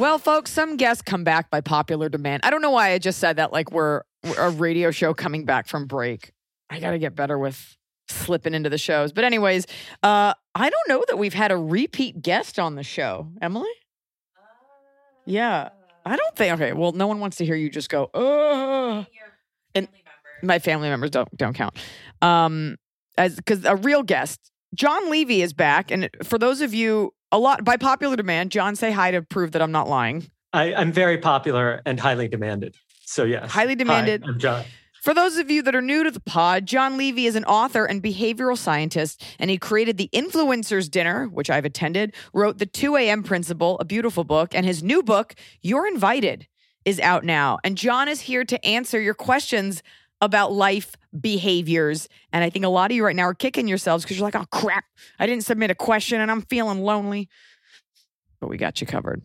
Well, folks, some guests come back by popular demand. I don't know why I just said that like we're, we're a radio show coming back from break. I got to get better with slipping into the shows. But anyways, uh I don't know that we've had a repeat guest on the show. Emily? Yeah. I don't think okay, well, no one wants to hear you just go, "Oh." And my family members don't don't count. Um as cuz a real guest, Jon Levy is back and for those of you a lot by popular demand, Jon say hi to prove that I'm not lying. I, I'm very popular and highly demanded. So yes, Highly demanded. Hi, I'm Jon. For those of you that are new to the pod, Jon Levy is an author and behavioral scientist, and he created the Influencers Dinner, which I've attended, wrote The 2 a.m. Principle, a beautiful book, and his new book, You're Invited, is out now. And Jon is here to answer your questions about life behaviors. And I think a lot of you right now are kicking yourselves because you're like, oh crap, I didn't submit a question and I'm feeling lonely. But we got you covered.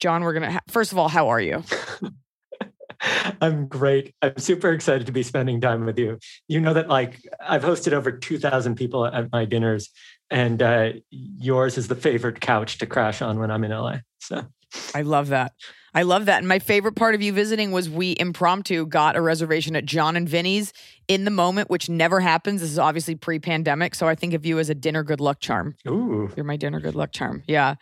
Jon, we're going to, ha- first of all, how are you? I'm great. I'm super excited to be spending time with you. You know that like I've hosted over 2,000 people at my dinners, and uh, yours is the favorite couch to crash on when I'm in LA. So I love that. I love that. And my favorite part of you visiting was we impromptu got a reservation at Jon and Vinny's in the moment, which never happens. This is obviously pre pandemic. So I think of you as a dinner good luck charm. ooh, You're my dinner good luck charm. Yeah.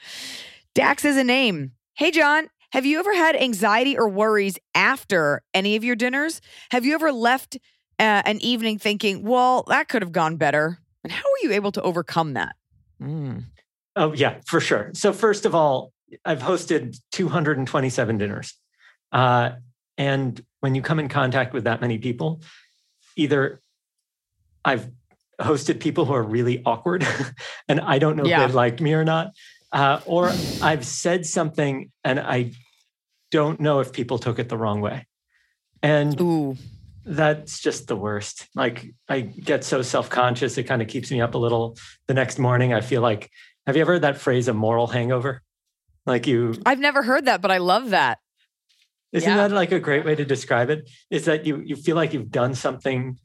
Dax is a name. Hey, Jon, have you ever had anxiety or worries after any of your dinners? Have you ever left uh, an evening thinking, well, that could have gone better? And how were you able to overcome that? Mm. oh yeah, for sure. So first of all, I've hosted 227 dinners, uh, and when you come in contact with that many people, either I've hosted people who are really awkward, and I don't know Yeah. if they liked me or not, uh, or I've said something and I don't know if people took it the wrong way, and Ooh. that's just the worst. Like I get so self-conscious, it kind of keeps me up a little. The next morning, I feel like. Have you ever heard that phrase, "a moral hangover"? Like you, I've never heard that, but I love that. isn't Yeah. that like a great way to describe it? Is that you you feel like you've done something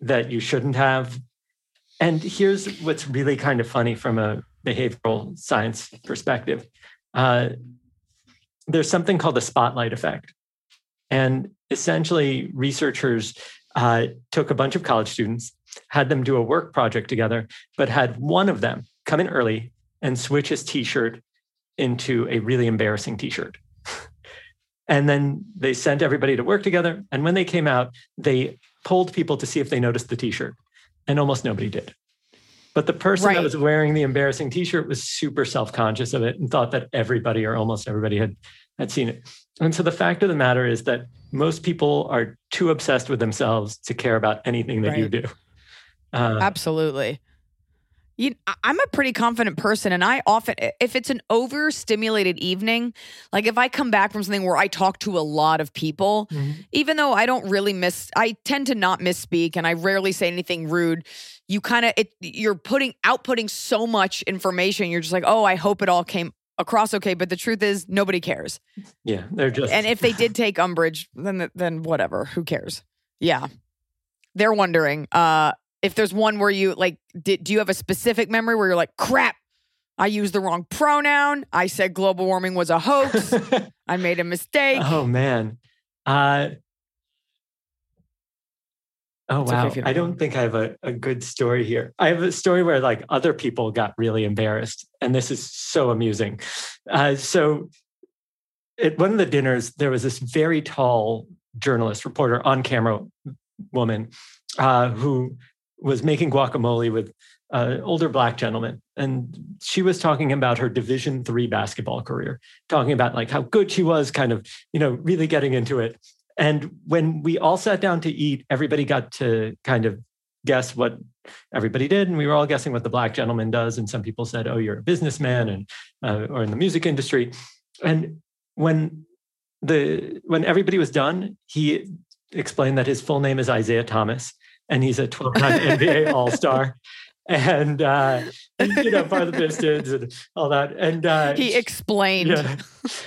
that you shouldn't have. And here's what's really kind of funny from a behavioral science perspective. Uh, there's something called the spotlight effect. And essentially, researchers uh, took a bunch of college students, had them do a work project together, but had one of them come in early and switch his t shirt into a really embarrassing t shirt. and then they sent everybody to work together. And when they came out, they polled people to see if they noticed the t shirt, and almost nobody did. But the person Right. that was wearing the embarrassing t shirt was super self conscious of it and thought that everybody or almost everybody had, had seen it. And so the fact of the matter is that most people are too obsessed with themselves to care about anything that you do. Uh, Absolutely. You, I'm a pretty confident person, and I often, if it's an overstimulated evening, like if I come back from something where I talk to a lot of people, Mhm. even though I don't really miss, I tend to not misspeak, and I rarely say anything rude. You kind of, it, you're putting outputting so much information. You're just like, oh, I hope it all came across okay. But the truth is, nobody cares. yeah, they're just And if they did take umbrage, then then whatever. Who cares? Yeah, they're wondering uh, if there's one where you like. Did do you have a specific memory where you're like, crap? I used the wrong pronoun. I said global warming was a hoax. I made a mistake. oh man. Uh, oh It's wow. you don't I don't think I have a, a good story here. I have a story where like other people got really embarrassed, and this is so amusing. Uh, so at one of the dinners, there was this very tall journalist, reporter, on camera woman uh, who was making guacamole with an older black gentleman, and she was talking about her Division three basketball career, talking about like how good she was, kind of you know really getting into it. And when we all sat down to eat, everybody got to kind of guess what everybody did, and we were all guessing what the black gentleman does. And some people said, "Oh, you're a businessman," and uh, or in the music industry. And when the when everybody was done, he explained that his full name is Isiah Thomas, and he's a 12-time NBA All Star, and uh, you know of the Pistons and all that. And uh, he explained. yeah.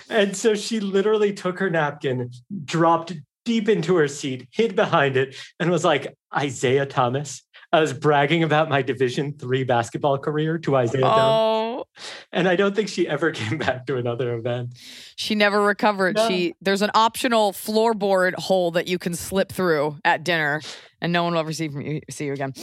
And so she literally took her napkin, dropped deep into her seat, hid behind it, and was like, Isiah Thomas. I was bragging about my Division three basketball career to Isiah. Oh, And I don't think she ever came back to another event. she never recovered. No. She there's an optional floorboard hole that you can slip through at dinner, and no one will ever see from you see you again.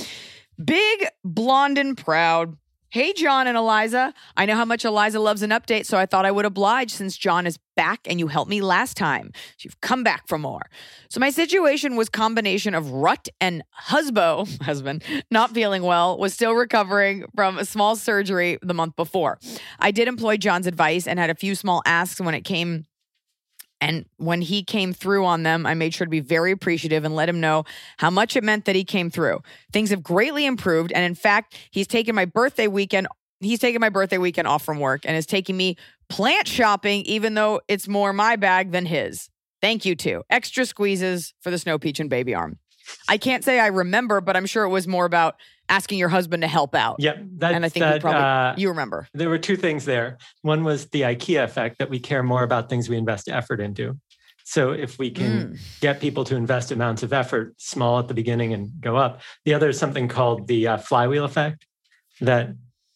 Big, blonde, and proud. Hey, Jon and Eliza. I know how much Eliza loves an update, so I thought I would oblige since Jon is back and you helped me last time. So you've come back for more. So my situation was combination of rut and husbo, husband, not feeling well, was still recovering from a small surgery the month before. I did employ Jon's advice and had a few small asks when it came and when he came through on them, I made sure to be very appreciative and let him know how much it meant that he came through. Things have greatly improved. And in fact, he's taken my birthday weekend. He's taken my birthday weekend off from work and is taking me plant shopping, even though it's more my bag than his. Thank you, too. Extra squeezes for the snow peach and baby arm. I can't say I remember, but I'm sure it was more about asking your husband to help out. Yep. That, and I think that, you probably uh, you remember. there were two things there. One was the IKEA effect that we care more about things we invest effort into. So if we can Mm. get people to invest amounts of effort, small at the beginning and go up. The other is something called the uh, flywheel effect, that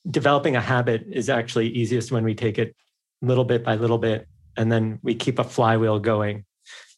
developing a habit is actually easiest when we take it little bit by little bit, and then we keep a flywheel going,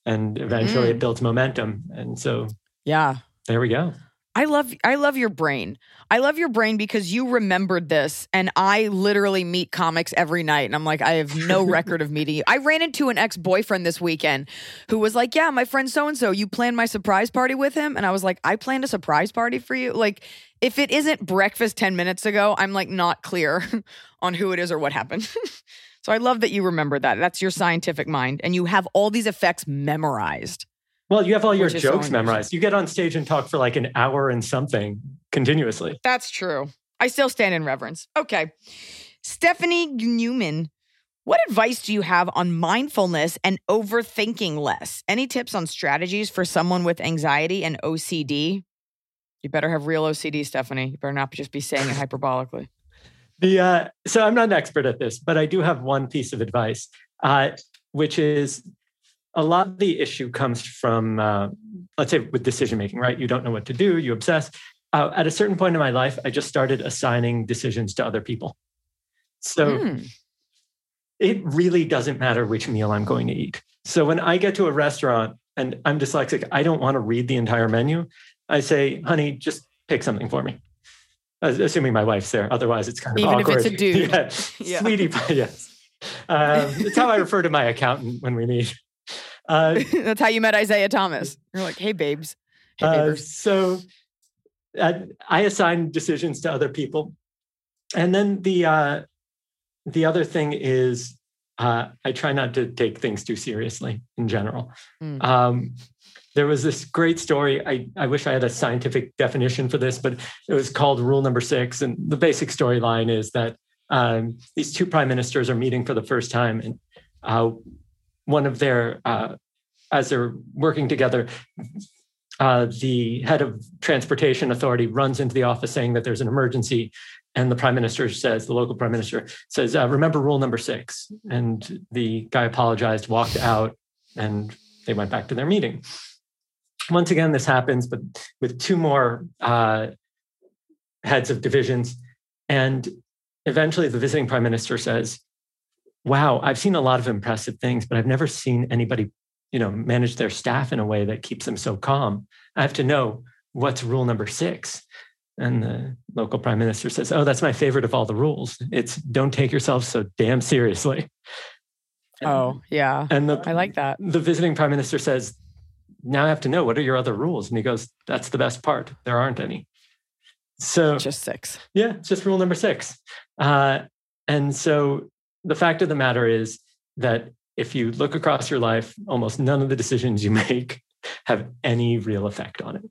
and eventually Mm. it builds momentum. And so Yeah. there we go. I love I love your brain. I love your brain because you remembered this and I literally meet comics every night and I'm like I have no record of meeting you. I ran into an ex-boyfriend this weekend who was like, "Yeah, my friend so and so, you planned my surprise party with him?" And I was like, "I planned a surprise party for you?" Like if it isn't breakfast 10 minutes ago, I'm like not clear on who it is or what happened. so I love that you remember that. That's your scientific mind and you have all these effects memorized. Well, you have all your is so jokes memorized. You get on stage and talk for like an hour and something continuously. That's true. I still stand in reverence. Okay. Stephanie Newman, what advice do you have on mindfulness and overthinking less? Any tips on strategies for someone with anxiety and OCD? You better have real OCD, Stephanie. You better not just be saying it hyperbolically. The uh, so I'm not an expert at this, but I do have one piece of advice, uh, which is a lot of the issue comes from uh, let's say with decision making, right? You don't know what to do, you obsess. Uh, at a certain point in my life, I just started assigning decisions to other people. So Hmm. it really doesn't matter which meal I'm going to eat. So when I get to a restaurant and I'm dyslexic, I don't want to read the entire menu. I say, honey, just pick something for me. Assuming my wife's there. Otherwise, it's kind of Even if it's a dude. yeah. Yeah. Sweetie yes. Um, it's how I refer to my accountant when we meet. Uh, That's how you met Isiah Thomas. You're like, hey, babes. Hey, uh, so uh, I assign decisions to other people, and then the uh, the other thing is uh, I try not to take things too seriously in general. Mm. Um, there was this great story. I, I wish I had a scientific definition for this, but it was called Rule Number Six, and the basic storyline is that um, these two prime ministers are meeting for the first time, and uh, one of their uh, as they're working together, uh, the head of transportation authority runs into the office saying that there's an emergency and the prime minister says the local prime minister says uh, remember rule number six. And the guy apologized walked out and they went back to their meeting. Once again this happens but with two more uh, heads of divisions. And eventually the visiting prime minister says, Wow, I've seen a lot of impressive things, but I've never seen anybody, you know, manage their staff in a way that keeps them so calm. I have to know what's rule number six. And the local prime minister says, Oh, that's my favorite of all the rules. It's don't take yourself so damn seriously. Oh, yeah. And the, I like that. the visiting prime minister says, Now I have to know what are your other rules? And he goes, That's the best part. There aren't any. So Just six. yeah, it's just rule number six. Uh, and so the fact of the matter is that if you look across your life, almost none of the decisions you make have any real effect on it.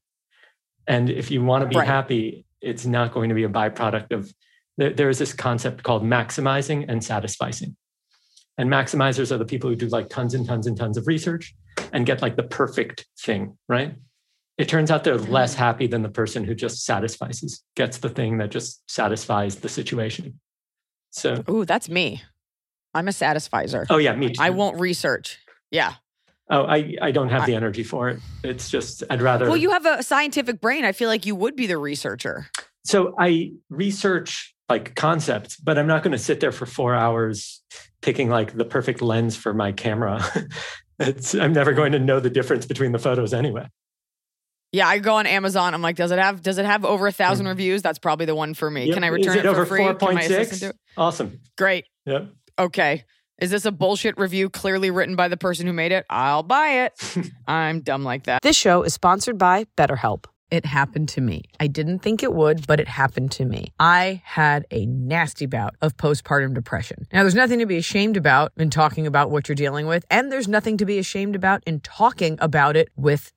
And if you want to be Right. happy, it's not going to be a byproduct of there, there is this concept called maximizing and satisficing. And maximizers are the people who do like tons and tons and tons of research and get like the perfect thing, right? It turns out they're less happy than the person who just satisfies, gets the thing that just satisfies the situation. So, Ooh, that's me. I'm a satisficer. oh yeah, me too. I won't research. Yeah. Oh, I, I don't have I- the energy for it. It's just I'd rather. Well, you have a scientific brain. I feel like you would be the researcher. so I research like concepts, but I'm not going to sit there for four hours picking like the perfect lens for my camera. it's I'm never going to know the difference between the photos anyway. Yeah, I go on Amazon. I'm like, does it have does it have over a thousand hmm. reviews? That's probably the one for me. Yep. Can I Is return it it, over for free? 4.6? assistant do it? Awesome. Great. Yep. Okay. Is this a bullshit review clearly written by the person who made it? I'll buy it. I'm dumb like that. This show is sponsored by BetterHelp. It happened to me. I didn't think it would, but it happened to me. I had a nasty bout of postpartum depression. Now, there's nothing to be ashamed about in talking about what you're dealing with, and there's nothing to be ashamed about in talking about it with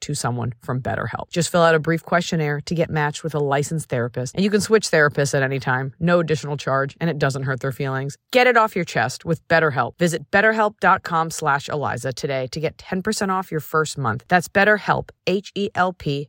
to someone from BetterHelp. Just fill out a brief questionnaire to get matched with a licensed therapist, and you can switch therapists at any time, no additional charge, and it doesn't hurt their feelings. Get it off your chest with BetterHelp. Visit betterhelp.com slash Eliza today to get 10% off your first month. That's BetterHelp, H-E-L-P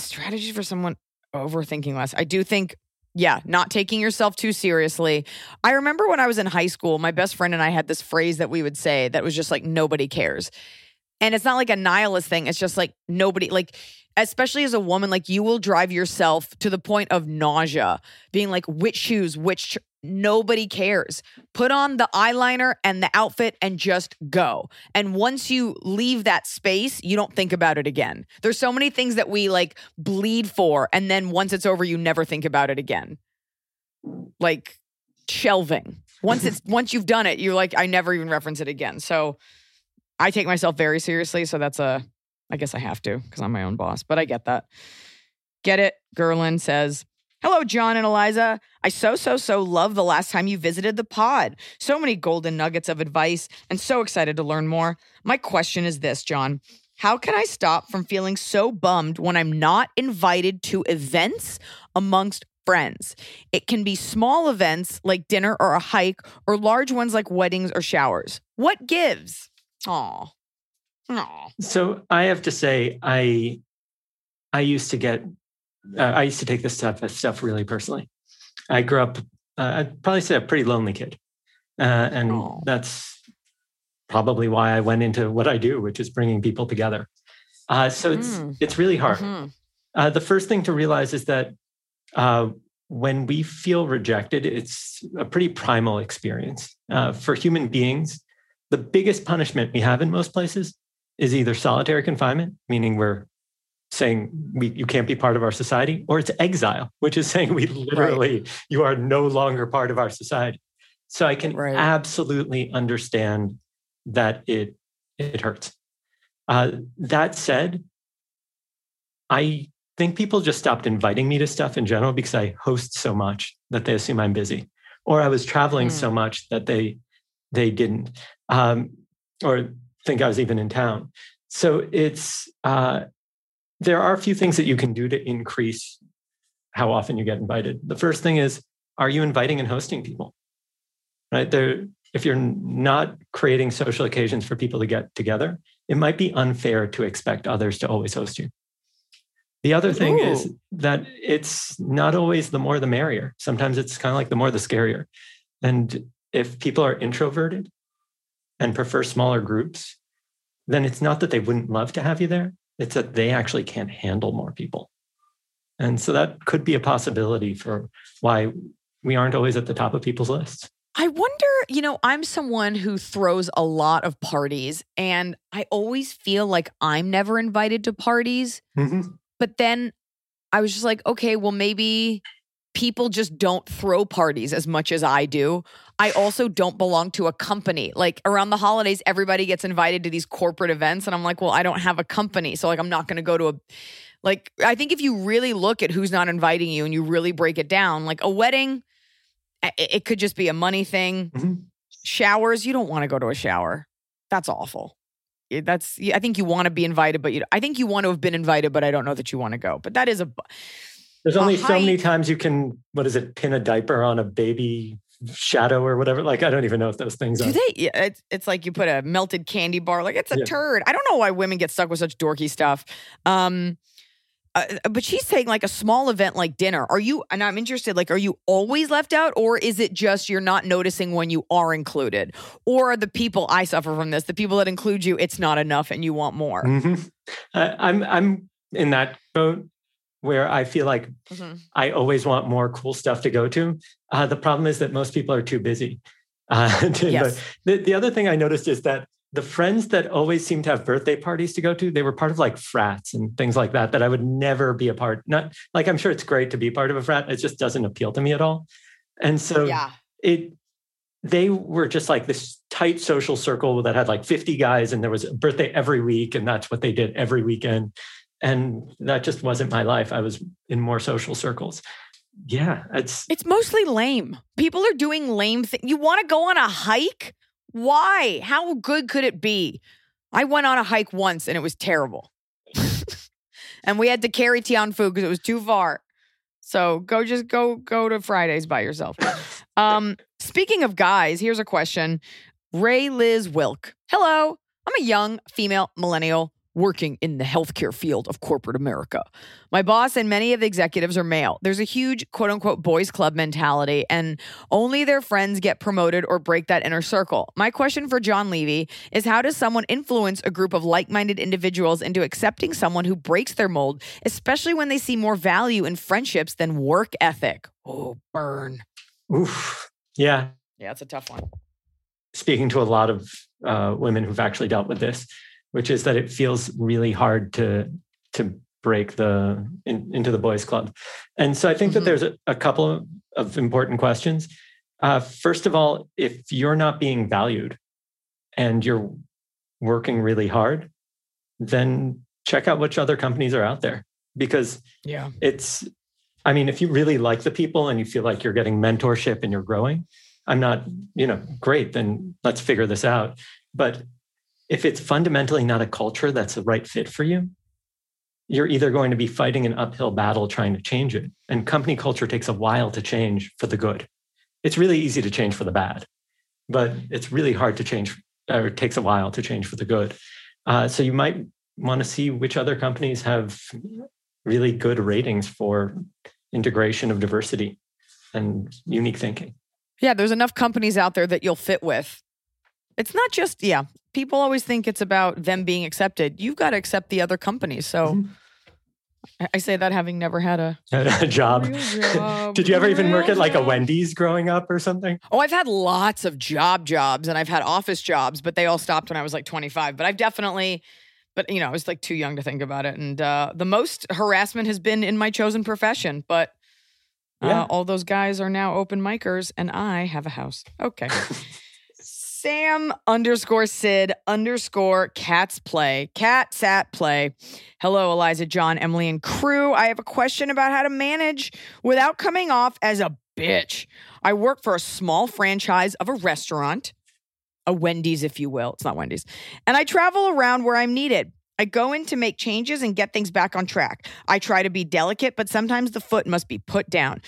strategies for someone overthinking less. I do think Yeah, not taking yourself too seriously. I remember when I was in high school, my best friend and I had this phrase that we would say that was just like, nobody cares. And it's not like a nihilist thing. It's just like nobody, like, especially as a woman, like you will drive yourself to the point of nausea, being like, which shoes, which, tr- nobody cares. Put on the eyeliner and the outfit and just go. And once you leave that space, you don't think about it again. There's so many things that we like bleed for. And then once it's over, you never think about it again. Like shelving. Once it's, once you've done it, you're like, I never even reference it again. So, I take myself very seriously, so that's a I guess I have to because I'm my own boss, but I get that. Get it? Gerlin says, Hello, Jon and Eliza. I so, so, so love the last time you visited the pod. So many golden nuggets of advice and so excited to learn more. My question is this, Jon. How can I stop from feeling so bummed when I'm not invited to events amongst friends? It can be small events like dinner or a hike, or large ones like weddings or showers. What gives? Aw. So I have to say, I I used to get, uh, I used to take this stuff as stuff really personally. I grew up, uh, I'd probably say a pretty lonely kid, uh, and Aw. that's probably why I went into what I do, which is bringing people together. Uh, so it's Mm. it's really hard. Mhm. Uh, the first thing to realize is that uh, when we feel rejected, it's a pretty primal experience. Uh, for human beings, the biggest punishment we have in most places is either solitary confinement, meaning we're saying we, you can't be part of our society, or it's exile, which is saying we literally, you are no longer part of our society. So I can Right. absolutely understand that it, it hurts. Uh, that said, I think people just stopped inviting me to stuff in general because I host so much that they assume I'm busy, or I was traveling Hmm. so much that they they didn't, um, or think I was even in town. So it's uh, there are a few things that you can do to increase how often you get invited. The first thing is, are you inviting and hosting people? Right there, if you're not creating social occasions for people to get together, it might be unfair to expect others to always host you. The other thing is that it's not always the more the merrier. Sometimes it's kind of like the more the scarier. And if people are introverted and prefer smaller groups, then it's not that they wouldn't love to have you there, it's that they actually can't handle more people. And so that could be a possibility for why we aren't always at the top of people's lists. I wonder, you know, I'm someone who throws a lot of parties and I always feel like I'm never invited to parties. Mhm. But then I was just like, okay, well, maybe people just don't throw parties as much as I do. I also don't belong to a company. Like around the holidays, everybody gets invited to these corporate events. And I'm like, well, I don't have a company. So, like, I'm not going to go to a, like, I think if you really look at who's not inviting you and you really break it down, like a wedding, it could just be a money thing. Mhm. Showers, you don't want to go to a shower. That's awful. That's. I think you want to be invited, but you. I think you want to have been invited, but I don't know that you want to go. But that is a. There's only so many times you can, what is it, pin a diaper on a baby shadow or whatever. Like, I don't even know if those things Do are. they? Yeah, it's, it's like you put a melted candy bar. Like it's a Yeah. turd. I don't know why women get stuck with such dorky stuff. Um, uh, but she's saying like a small event like dinner. Are you? And I'm interested. Like, are you always left out, or is it just you're not noticing when you are included, or are the people I suffer from this? The people that include you, it's not enough, and you want more. Mhm. I- I'm, I'm in that boat where I feel like Mhm. I always want more cool stuff to go to. Uh, the problem is that most people are too busy. Uh, to Yes. the, the other thing I noticed is that the friends that always seem to have birthday parties to go to, they were part of like frats and things like that, that I would never be a part. Not like I'm sure it's great to be part of a frat. It just doesn't appeal to me at all. And so Yeah. it they were just like this tight social circle that had like 50 guys and there was a birthday every week and that's what they did every weekend and that just wasn't my life i was in more social circles yeah it's It's mostly lame. People are doing lame things. You want to go on a hike? Why? How good could it be? I went on a hike once and it was terrible. and we had to carry Tian Fu because it was too far. So go just go go to Fridays by yourself. Um, speaking of guys, here's a question. Ray Liz Wilk. Hello. I'm a young female millennial working in the healthcare field of corporate America. My boss and many of the executives are male. There's a huge quote unquote boys club mentality, and only their friends get promoted or break that inner circle. My question for Jon Levy is how does someone influence a group of like minded individuals into accepting someone who breaks their mold, especially when they see more value in friendships than work ethic? Oh, burn. Oof. Yeah. Yeah, it's a tough one. Speaking to a lot of uh, women who've actually dealt with this, which is that it feels really hard to to break the in, into the boys club and so i think Mm-hmm. that there's a, a couple of, of important questions uh, first of all if you're not being valued and you're working really hard then check out which other companies are out there because Yeah. it's i mean if you really like the people and you feel like you're getting mentorship and you're growing i'm not you know great then let's figure this out but if it's fundamentally not a culture that's the right fit for you you're either going to be fighting an uphill battle trying to change it and company culture takes a while to change for the good it's really easy to change for the bad but it's really hard to change or takes a while to change for the good uh, so you might want to see which other companies have really good ratings for integration of diversity and unique thinking. Yeah, there's enough companies out there that you'll fit with. It's not just, yeah, people always think it's about them being accepted. You've got to accept the other companies. So Mhm. I- I say that having never had a. A job. Job, Did you ever even work at like a. Wendy's growing up or something? Oh, I've had lots of job jobs and I've had office jobs, but they all stopped when I was like 25. But I've definitely, but you know, I was like too young to think about it. And uh, the most harassment has been in my chosen profession. But uh, Yeah. all those guys are now open micers and I have a house. Okay. Sam underscore Sid underscore cats play cat sat play. Hello, Eliza, Jon, Emily, and crew. I have a question about how to manage without coming off as a bitch. I work for a small franchise of a restaurant, a Wendy's, if you will. It's not Wendy's. And I travel around where I'm needed. I go in to make changes and get things back on track. I try to be delicate, but sometimes the foot must be put down.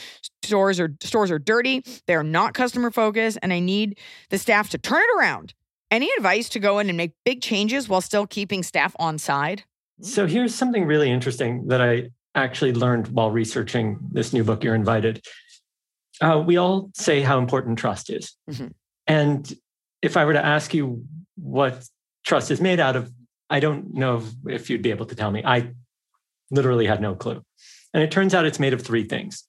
Stores are stores are dirty, they're not customer focused, and I need the staff to turn it around. Any advice to go in and make big changes while still keeping staff on side? So here's something really interesting that I actually learned while researching this new book, You're Invited. Uh, we all say how important trust is. Mhm. And if I were to ask you what trust is made out of, I don't know if you'd be able to tell me. I literally had no clue. And it turns out it's made of three things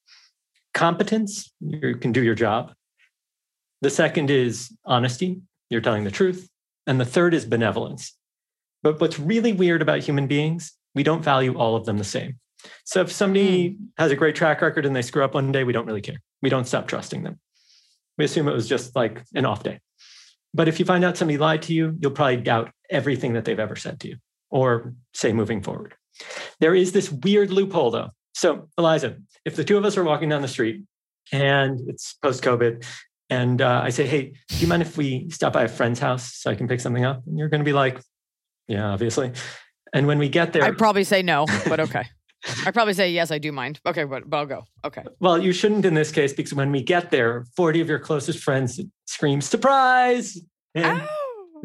competence, you can do your job. The second is honesty, you're telling the truth. And the third is benevolence. But what's really weird about human beings, we don't value all of them the same. So if somebody hmm. has a great track record and they screw up one day, we don't really care. We don't stop trusting them. We assume it was just like an off day. But if you find out somebody lied to you, you'll probably doubt everything that they've ever said to you or say moving forward. There is this weird loophole though. So, Eliza, if the two of us are walking down the street and it's post COVID, and uh, I say, hey, do you mind if we stop by a friend's house so I can pick something up? And you're going to be like, yeah, obviously. And when we get there, I'd probably say no, but okay. I'd probably say yes, I do mind. Okay, but, but I'll go. Okay. well, you shouldn't in this case because when we get there, 40 of your closest friends scream, surprise. And,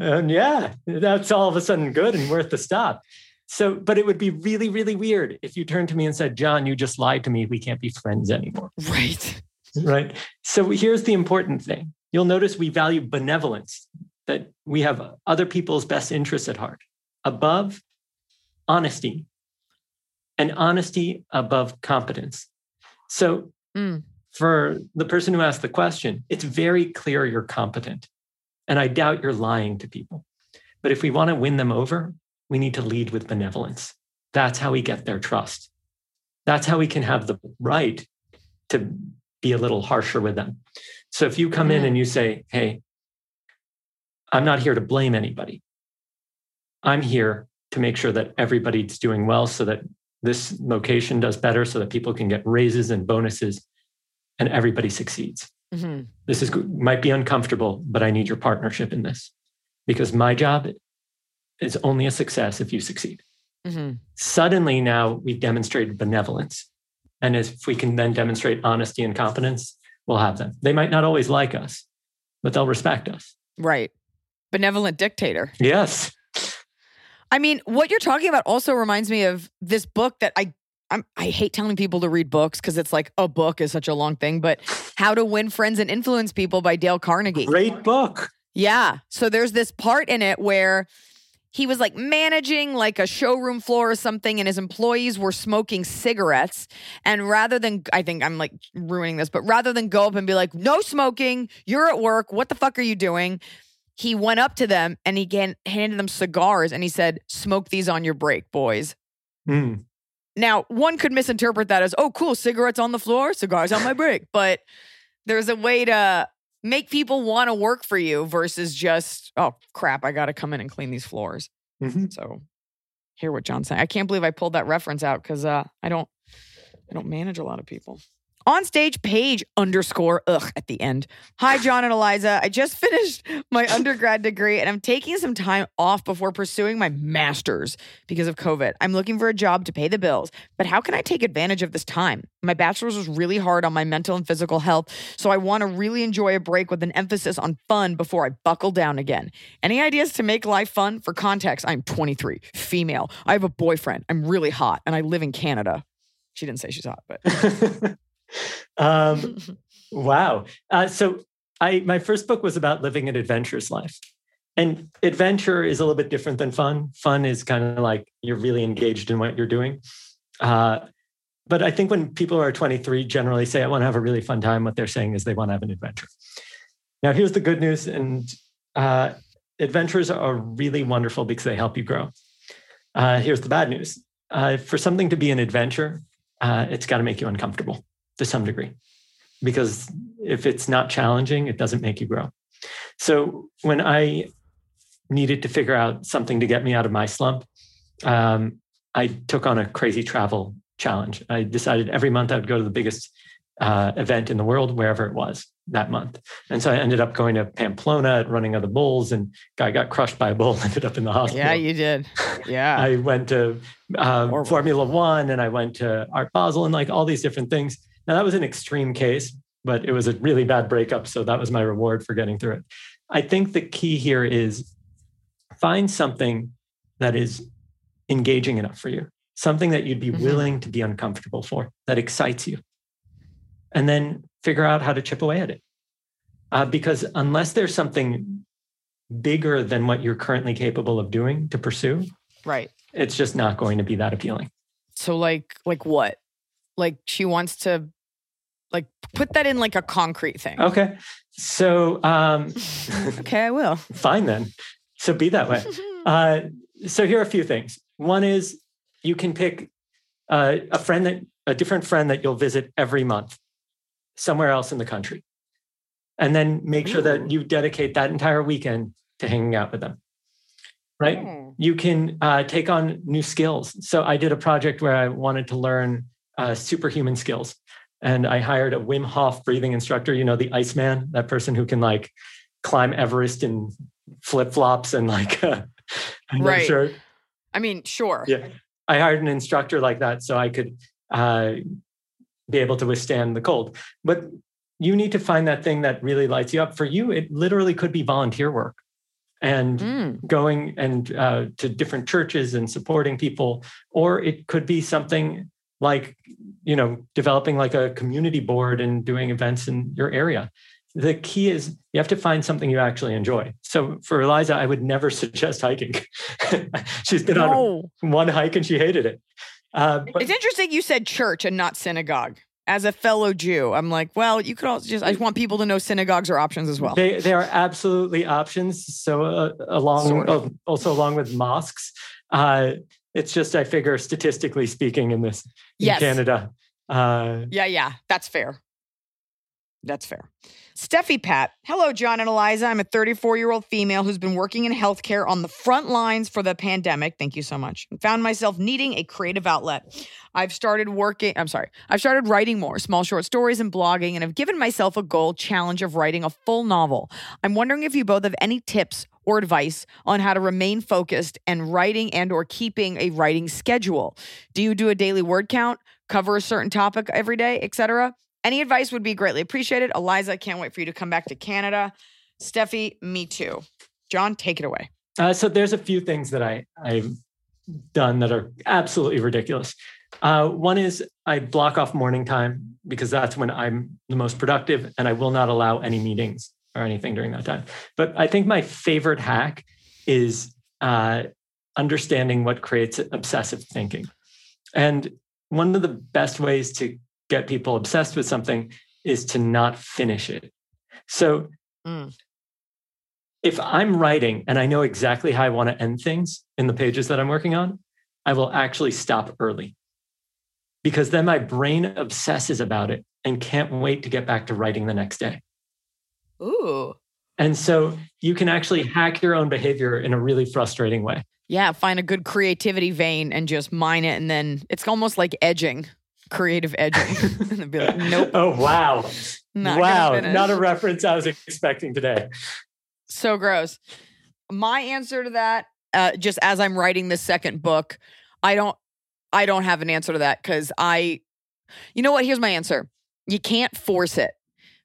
and yeah, that's all of a sudden good and worth the stop. So, but it would be really, really weird if you turned to me and said, Jon, you just lied to me. We can't be friends anymore. Right. right? So here's the important thing. You'll notice we value benevolence, that we have other people's best interests at heart, above honesty, and honesty above competence. So Mm. for the person who asked the question, it's very clear you're competent. And I doubt you're lying to people. But if we want to win them over, we need to lead with benevolence. That's how we get their trust. That's how we can have the right to be a little harsher with them. So if you come in Mm. and you say, Hey, I'm not here to blame anybody, I'm here to make sure that everybody's doing well so that this location does better, so that people can get raises and bonuses and everybody succeeds. hmm This is might be uncomfortable, but I need your partnership in this because my job is only a success if you succeed. hmm Suddenly, now we've demonstrated benevolence. And if we can then demonstrate honesty and competence, we'll have them. They might not always like us, but they'll respect us. Right. Benevolent dictator. Yes. I mean, what you're talking about also reminds me of this book that I I'm, I hate telling people to read books because it's like a book is such a long thing, but How to Win Friends and Influence People by Dale Carnegie. Great book. Yeah. So there's this part in it where he was like managing like a showroom floor or something and his employees were smoking cigarettes and rather than I think I'm like ruining this but rather than go up and be like no smoking you're at work what the fuck are you doing he went up to them and he handed them cigars and he said smoke these on your break boys Mm. now, one could misinterpret that as, oh, cool, cigarettes on the floor, cigars on my break. But there's a way to make people want to work for you versus just, oh, crap, I got to come in and clean these floors. Mhm. So hear what Jon's saying. I can't believe I pulled that reference out because uh, I don't I don't manage a lot of people. On stage page underscore ugh at the end. Hi, Jon and Eliza. I just finished my undergrad degree and I'm taking some time off before pursuing my master's because of COVID. I'm looking for a job to pay the bills, but how can I take advantage of this time? My bachelor's was really hard on my mental and physical health, so I want to really enjoy a break with an emphasis on fun before I buckle down again. Any ideas to make life fun? For context, I'm 23, female. I have a boyfriend. I'm really hot, and I live in Canada. She didn't say she's hot, but um, wow. Uh, so I my first book was about living an adventurous life. And adventure is a little bit different than fun. Fun is kind of like you're really engaged in what you're doing. Uh, but I think when people are 23 generally say, I want to have a really fun time, what they're saying is they want to have an adventure. Now, here's the good news. And uh, adventures are really wonderful because they help you grow. Uh, here's the bad news uh, for something to be an adventure, uh, it's got to make you uncomfortable to some degree. Because if it's not challenging, it doesn't make you grow. So when I needed to figure out something to get me out of my slump, um, I took on a crazy travel challenge. I decided every month I would go to the biggest uh, event in the world, wherever it was that month. And so I ended up going to Pamplona at running of the bulls, and guy got crushed by a bull, ended up in the hospital. yeah, you did. Yeah. I went to uh, Formula One and I went to Art Basel and like all these different things. Now, that was an extreme case, but it was a really bad breakup. So that was my reward for getting through it. I think the key here is find something that is engaging enough for you, something that you'd be Mhm. willing to be uncomfortable for, that excites you. And then figure out how to chip away at it. Uh, because unless there's something bigger than what you're currently capable of doing to pursue, right. it's just not going to be that appealing. So like like what? Like she wants to like put that in like a concrete thing. Okay. So, um, Okay, I will. fine then. So be that way. Uh, so here are a few things. One is you can pick uh, a friend that a different friend that you'll visit every month somewhere else in the country, and then make sure that you dedicate that entire weekend to hanging out with them. Right. Oh. you can uh, take on new skills. So I did a project where I wanted to learn uh, superhuman skills, and I hired a Wim Hof breathing instructor. You know, the Iceman, that person who can like climb Everest in flip flops and like a Right. shirt. I mean, sure. Yeah, I hired an instructor like that so I could uh, be able to withstand the cold. But you need to find that thing that really lights you up. For you, it literally could be volunteer work and Mm. going and uh, to different churches and supporting people, or it could be something like you know developing like a community board and doing events in your area. The key is you have to find something you actually enjoy. So for Eliza, I would never suggest hiking. She's been on one hike and she hated it. Uh, but It's interesting you said church and not synagogue. As a fellow Jew, I'm like, well, you could also just, I just want people to know synagogues are options as well. they they are absolutely options. So uh, along uh, also along with mosques, uh, it's just I figure statistically speaking in this in Yes. Canada. Uh, Yeah, yeah, that's fair. That's fair. Steffi Pat. Hello, Jon and Eliza. I'm a 34 year old female who's been working in healthcare on the front lines for the pandemic. Thank you so much. Found myself needing a creative outlet. I've started working, I'm sorry, I've started writing more small short stories and blogging, and have given myself a goal challenge of writing a full novel. I'm wondering if you both have any tips or advice on how to remain focused and writing and or keeping a writing schedule. Do you do a daily word count? cover a certain topic every day, etc. Any advice would be greatly appreciated. Eliza, can't wait for you to come back to Canada. Steffi, me too. Jon, take it away. Uh, so there's a few things that I I've done that are absolutely ridiculous. Uh, one is I block off morning time because that's when I'm the most productive, and I will not allow any meetings or anything during that time. But I think my favorite hack is uh, understanding what creates obsessive thinking. And one of the best ways to get people obsessed with something is to not finish it. So Mm. if I'm writing and I know exactly how I want to end things in the pages that I'm working on, I will actually stop early because then my brain obsesses about it and can't wait to get back to writing the next day. Ooh. And so you can actually hack your own behavior in a really frustrating way. Yeah, find a good creativity vein and just mine it. And then it's almost like edging, creative edging. and be like, nope, Oh, wow. not wow. Not a reference I was expecting today. so gross. My answer to that, uh, just as I'm writing this second book, I don't, I don't have an answer to that because I, you know what? Here's my answer. You can't force it.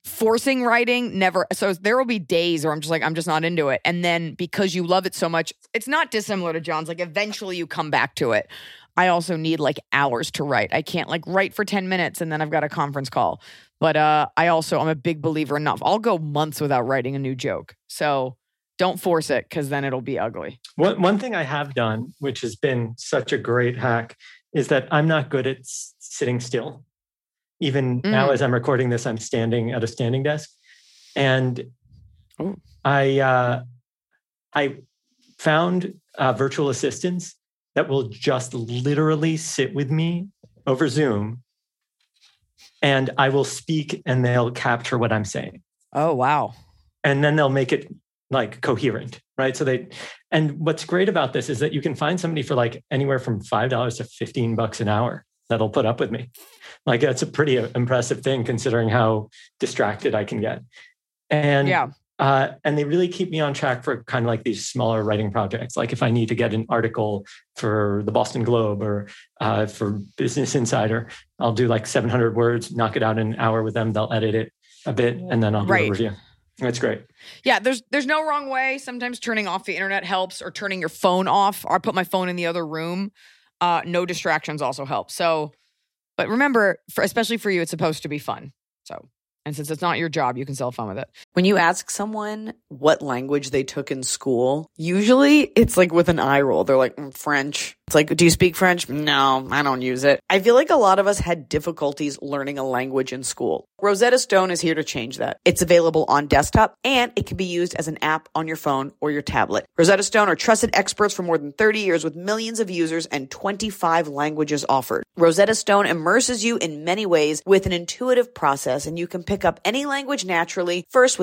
Forcing writing never. So there will be days where I'm just like, I'm just not into it, and then because you love it so much, it's not dissimilar to Jon's. Like eventually you come back to it. I also need like hours to write. I can't like write for 10 minutes and then I've got a conference call. But uh I also I'm a big believer in not I'll go months without writing a new joke. So don't force it because then it'll be ugly. One, one thing I have done, which has been such a great hack, is that I'm not good at s- sitting still. Even now, Mm. as I'm recording this, I'm standing at a standing desk, and Oh. I uh, I found uh, virtual assistants that will just literally sit with me over Zoom, and I will speak, and they'll capture what I'm saying Oh wow. and then they'll make it like coherent right so they and what's great about this is that you can find somebody for like anywhere from five dollars to 15 bucks an hour that'll put up with me like that's a pretty uh, impressive thing considering how distracted i can get and yeah. Uh, and they really keep me on track for kind of like these smaller writing projects. Like if I need to get an article for the Boston Globe or uh, for Business Insider, I'll do like 700 words, knock it out in an hour with them. They'll edit it a bit, and then I'll do Right. a review. That's great. Yeah, there's there's no wrong way. Sometimes turning off the internet helps or turning your phone off. Or I put my phone in the other room. Uh no distractions also help. So but remember, for, especially for you, it's supposed to be fun. So and since it's not your job, you can still have fun with it. When you ask someone what language they took in school, usually it's like with an eye roll. They're like, "Mm, French. It's like, do you speak French? No, I don't use it. I feel like a lot of us had difficulties learning a language in school. Rosetta Stone is here to change that. It's available on desktop and it can be used as an app on your phone or your tablet. Rosetta Stone are trusted experts for more than 30 years with millions of users and 25 languages offered. Rosetta Stone immerses you in many ways with an intuitive process and you can pick up any language naturally, first with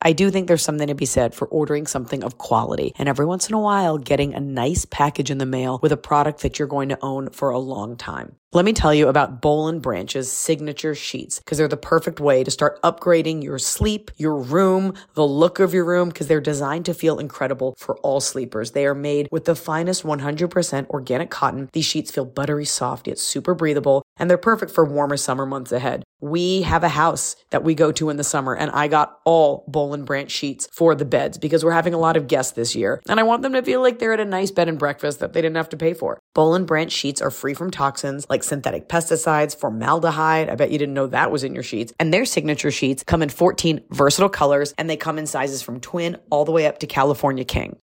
I do think there's something to be said for ordering something of quality and every once in a while getting a nice package in the mail with a product that you're going to own for a long time. Let me tell you about Boll and Branch's signature sheets because they're the perfect way to start upgrading your sleep, your room, the look of your room because they're designed to feel incredible for all sleepers. They are made with the finest 100% organic cotton. These sheets feel buttery soft yet super breathable and they're perfect for warmer summer months ahead. We have a house that we go to in the summer and I got all Boll and Branch sheets for the beds because we're having a lot of guests this year and I want them to feel like they're at a nice bed and breakfast that they didn't have to pay for. Boll and Branch sheets are free from toxins like synthetic pesticides, formaldehyde. I bet you didn't know that was in your sheets. And their signature sheets come in 14 versatile colors and they come in sizes from twin all the way up to California King.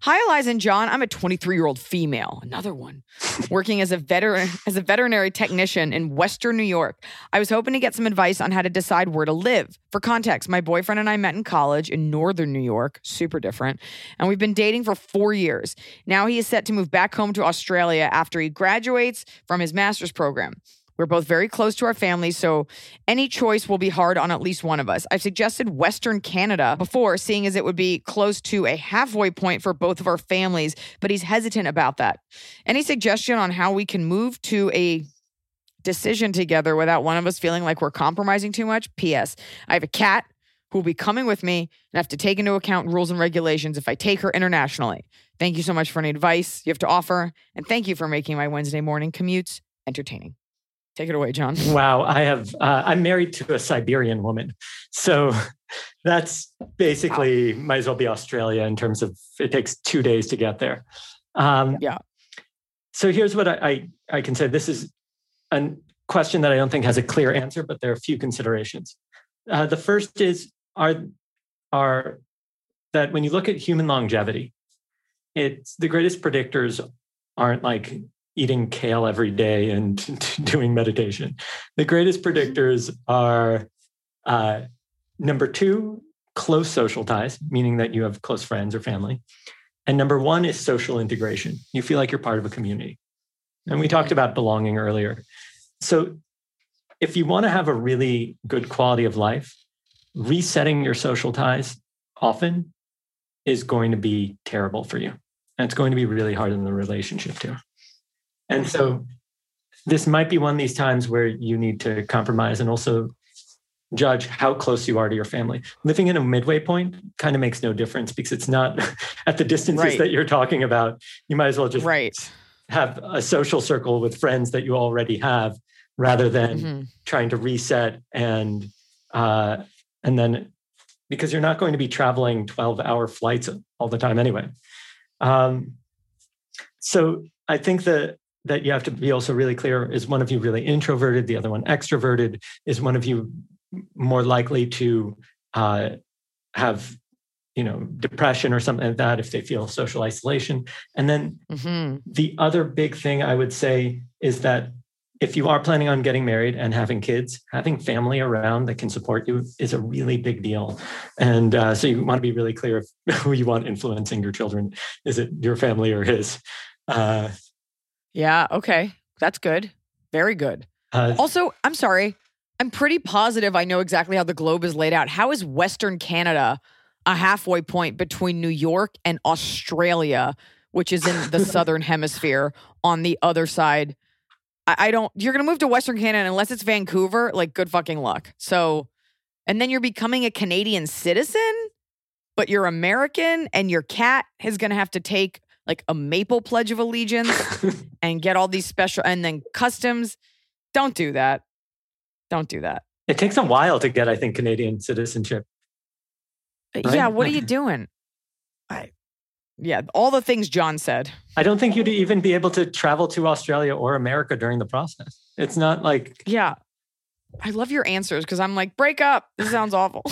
Hi, Eliza and Jon. I'm a 23 year old female, another one, working as a veteran as a veterinary technician in Western New York. I was hoping to get some advice on how to decide where to live. For context, my boyfriend and I met in college in Northern New York, super different, and we've been dating for four years. Now he is set to move back home to Australia after he graduates from his master's program. We're both very close to our families, so any choice will be hard on at least one of us. I've suggested Western Canada before, seeing as it would be close to a halfway point for both of our families, but he's hesitant about that. Any suggestion on how we can move to a decision together without one of us feeling like we're compromising too much? P.S. I have a cat who will be coming with me and have to take into account rules and regulations if I take her internationally. Thank you so much for any advice you have to offer, and thank you for making my Wednesday morning commutes entertaining. Take it away, Jon. Wow, I have. Uh, I'm married to a Siberian woman, so that's basically might as well be Australia in terms of it takes two days to get there. Um, Yeah. So here's what I, I I can say. This is a question that I don't think has a clear answer, but there are a few considerations. Uh, the first is are are that when you look at human longevity, it's the greatest predictors aren't like eating kale every day and doing meditation. The greatest predictors are uh, number two, close social ties, meaning that you have close friends or family. And number one is social integration. You feel like you're part of a community. And we talked about belonging earlier. So if you want to have a really good quality of life, resetting your social ties often is going to be terrible for you. And it's going to be really hard in the relationship too. And so this might be one of these times where you need to compromise and also judge how close you are to your family. Living in a midway point kind of makes no difference because it's not at the distances Right. that you're talking about. You might as well just Right. have a social circle with friends that you already have rather than Mhm. trying to reset and uh, and then because you're not going to be traveling 12 hour flights all the time anyway um, so i think that that you have to be also really clear is one of you really introverted the other one extroverted is one of you more likely to uh, have you know depression or something like that if they feel social isolation and then Mhm. the other big thing I would say is that if you are planning on getting married and having kids, having family around that can support you is a really big deal. And uh, so you want to be really clear of who you want influencing your children. Is it your family or his? Uh, Yeah. Okay. That's good. Very good. uh, Also, I'm sorry. I'm pretty positive I know exactly how the globe is laid out. How is Western Canada a halfway point between New York and Australia, which is in the southern hemisphere on the other side? I, I don't, you're going to move to Western Canada unless it's Vancouver. Like, good fucking luck. So, and then you're becoming a Canadian citizen, but you're American and your cat is going to have to take like a maple pledge of allegiance and get all these special and then customs. Don't do that. Don't do that. it takes a while to get, I think, Canadian citizenship. Uh, right? Yeah, what are you doing? I, yeah, all the things Jon said. I don't think you'd even be able to travel to Australia or America during the process. It's not like, Yeah. I love your answers because I'm like, break up. This sounds awful.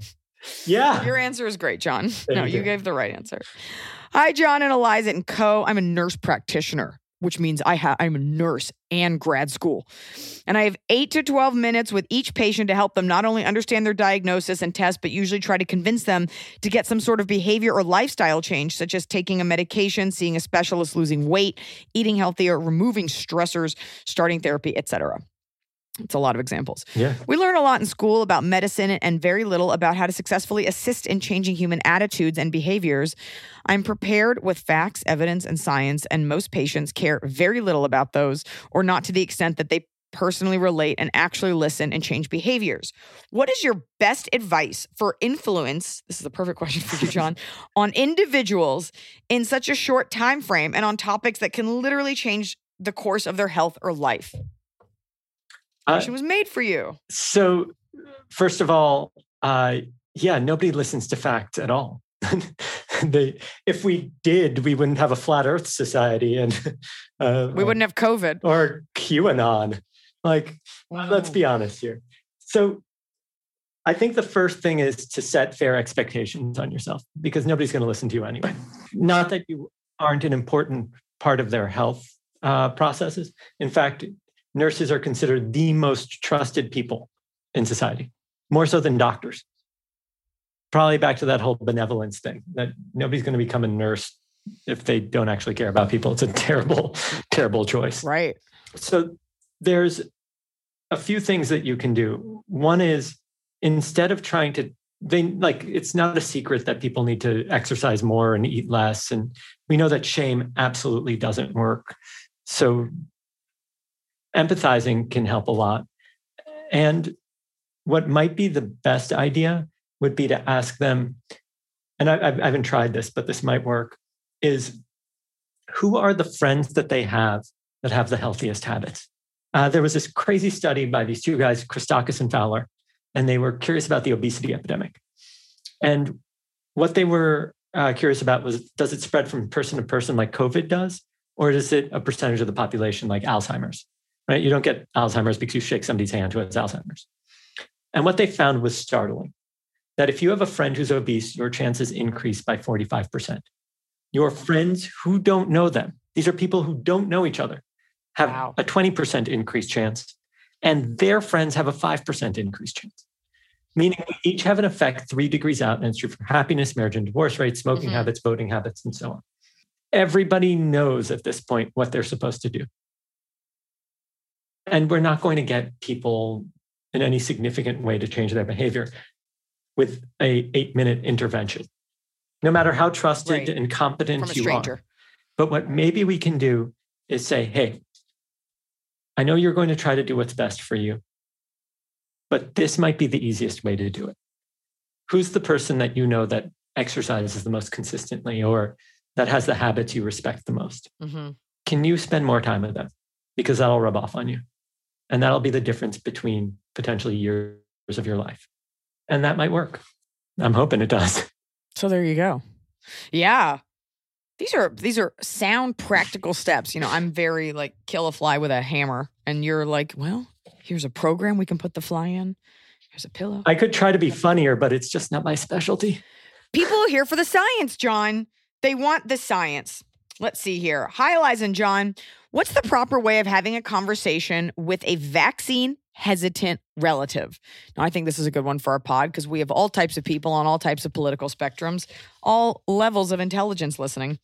yeah. your answer is great, Jon. no, you you. gave the right answer. Hi, Jon and Eliza and Co. I'm a nurse practitioner, which means I ha- I'm a nurse and grad school. And I have eight to 12 minutes with each patient to help them not only understand their diagnosis and test, but usually try to convince them to get some sort of behavior or lifestyle change, such as taking a medication, seeing a specialist, losing weight, eating healthier, removing stressors, starting therapy, etc. It's a lot of examples. Yeah. We learn a lot in school about medicine and very little about how to successfully assist in changing human attitudes and behaviors. I'm prepared with facts, evidence, and science, and most patients care very little about those, or not to the extent that they personally relate and actually listen and change behaviors. What is your best advice for influence? This is a perfect question for you, Jon, on individuals in such a short time frame and on topics that can literally change the course of their health or life. Uh, was made for you. So, first of all, uh, yeah, nobody listens to facts at all. they, if we did, we wouldn't have a flat Earth society, and uh, We wouldn't have COVID. or QAnon. Like, let's be honest here. So, I think the first thing is to set fair expectations on yourself because nobody's going to listen to you anyway. Not that you aren't an important part of their health uh, processes. In fact, nurses are considered the most trusted people in society, more so than doctors. Probably back to that whole benevolence thing that nobody's going to become a nurse if they don't actually care about people. It's a terrible, terrible choice. Right. So there's a few things that you can do. One is instead of trying to they like it's not a secret that people need to exercise more and eat less and we know that shame absolutely doesn't work. So empathizing can help a lot. And what might be the best idea would be to ask them and I, I haven't tried this, but this might work is who are the friends that they have that have the healthiest habits? Uh, there was this crazy study by these two guys, Christakis and Fowler, and they were curious about the obesity epidemic. And what they were uh, curious about was does it spread from person to person like COVID does, or is it a percentage of the population like Alzheimer's? Right? You don't get Alzheimer's because you shake somebody's hand who has Alzheimer's. And what they found was startling that if you have a friend who's obese, your chances increase by 45%. Your friends who don't know them, these are people who don't know each other, have Wow. a 20% increased chance, and their friends have a 5% increased chance. Meaning we each have an effect three degrees out, and it's true for happiness, marriage and divorce rates, smoking Mhm. habits, voting habits, and so on. Everybody knows at this point what they're supposed to do. And we're not going to get people in any significant way to change their behavior with a eight minute intervention, no matter how trusted Right. and competent you are. But what maybe we can do is say, hey, I know you're going to try to do what's best for you, but this might be the easiest way to do it. Who's the person that you know that exercises the most consistently or that has the habits you respect the most? hmm Can you spend more time with them? Because that'll rub off on you. And that'll be the difference between potentially years of your life. And that might work. I'm hoping it does. So there you go. Yeah. These are these are sound practical steps. You know, I'm very like kill a fly with a hammer and you're like, well, here's a program we can put the fly in. Here's a pillow. I could try to be funnier, but it's just not my specialty. People are here for the science, Jon. They want the science. Let's see here. Hi, Eliza and Jon. What's the proper way of having a conversation with a vaccine hesitant relative? Now, I think this is a good one for our pod because we have all types of people on all types of political spectrums, all levels of intelligence listening.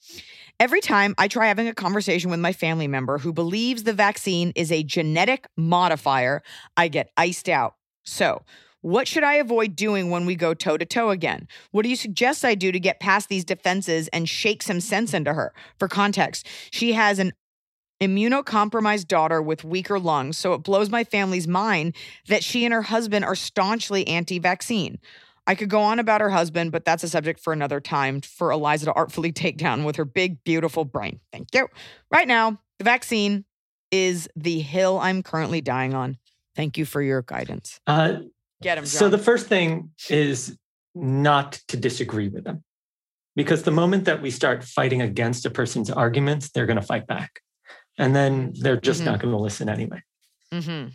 Every time I try having a conversation with my family member who believes the vaccine is a genetic modifier, I get iced out. So, what should I avoid doing when we go toe to toe again? What do you suggest I do to get past these defenses and shake some sense into her? For context, she has an immunocompromised daughter with weaker lungs, so it blows my family's mind that she and her husband are staunchly anti vaccine. I could go on about her husband, but that's a subject for another time for Eliza to artfully take down with her big, beautiful brain. Thank you. Right now, the vaccine is the hill I'm currently dying on. Thank you for your guidance. Uh, Get him, Jon. so the first thing is not to disagree with them. Because the moment that we start fighting against a person's arguments, they're going to fight back. And then they're just Mhm. not going to listen anyway. hmm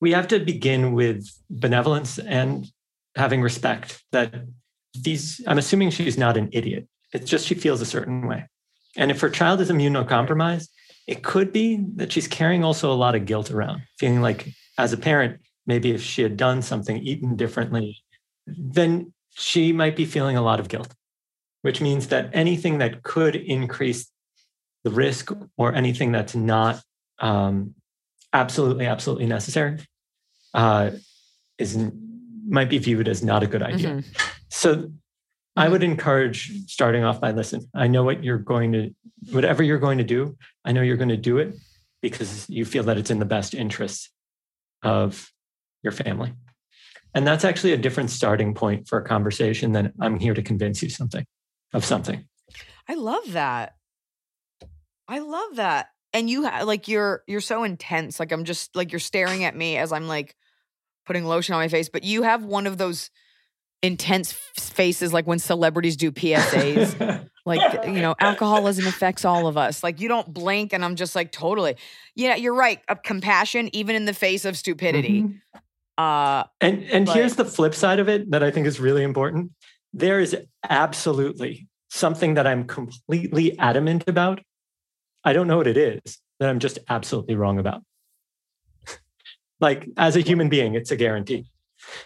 we have to begin with benevolence and having respect that these i'm assuming she's not an idiot it's just she feels a certain way and if her child is immunocompromised it could be that she's carrying also a lot of guilt around feeling like as a parent maybe if she had done something eaten differently then she might be feeling a lot of guilt which means that anything that could increase the risk or anything that's not um, absolutely absolutely necessary uh, is might be viewed as not a good idea. Mhm. So I would encourage starting off by listen. I know what you're going to whatever you're going to do. I know you're going to do it because you feel that it's in the best interest of your family. And that's actually a different starting point for a conversation than I'm here to convince you something of something. I love that. I love that. And you ha- like you're you're so intense. Like I'm just like you're staring at me as I'm like putting lotion on my face, but you have one of those intense faces like when celebrities do PSAs. like you know, alcoholism affects all of us. Like you don't blink and I'm just like totally. Yeah, you're right. A compassion even in the face of stupidity. Mhm. Uh And and But- here's the flip side of it that I think is really important. There is absolutely something that I'm completely adamant about. I don't know what it is that I'm just absolutely wrong about. like as a human being, it's a guarantee.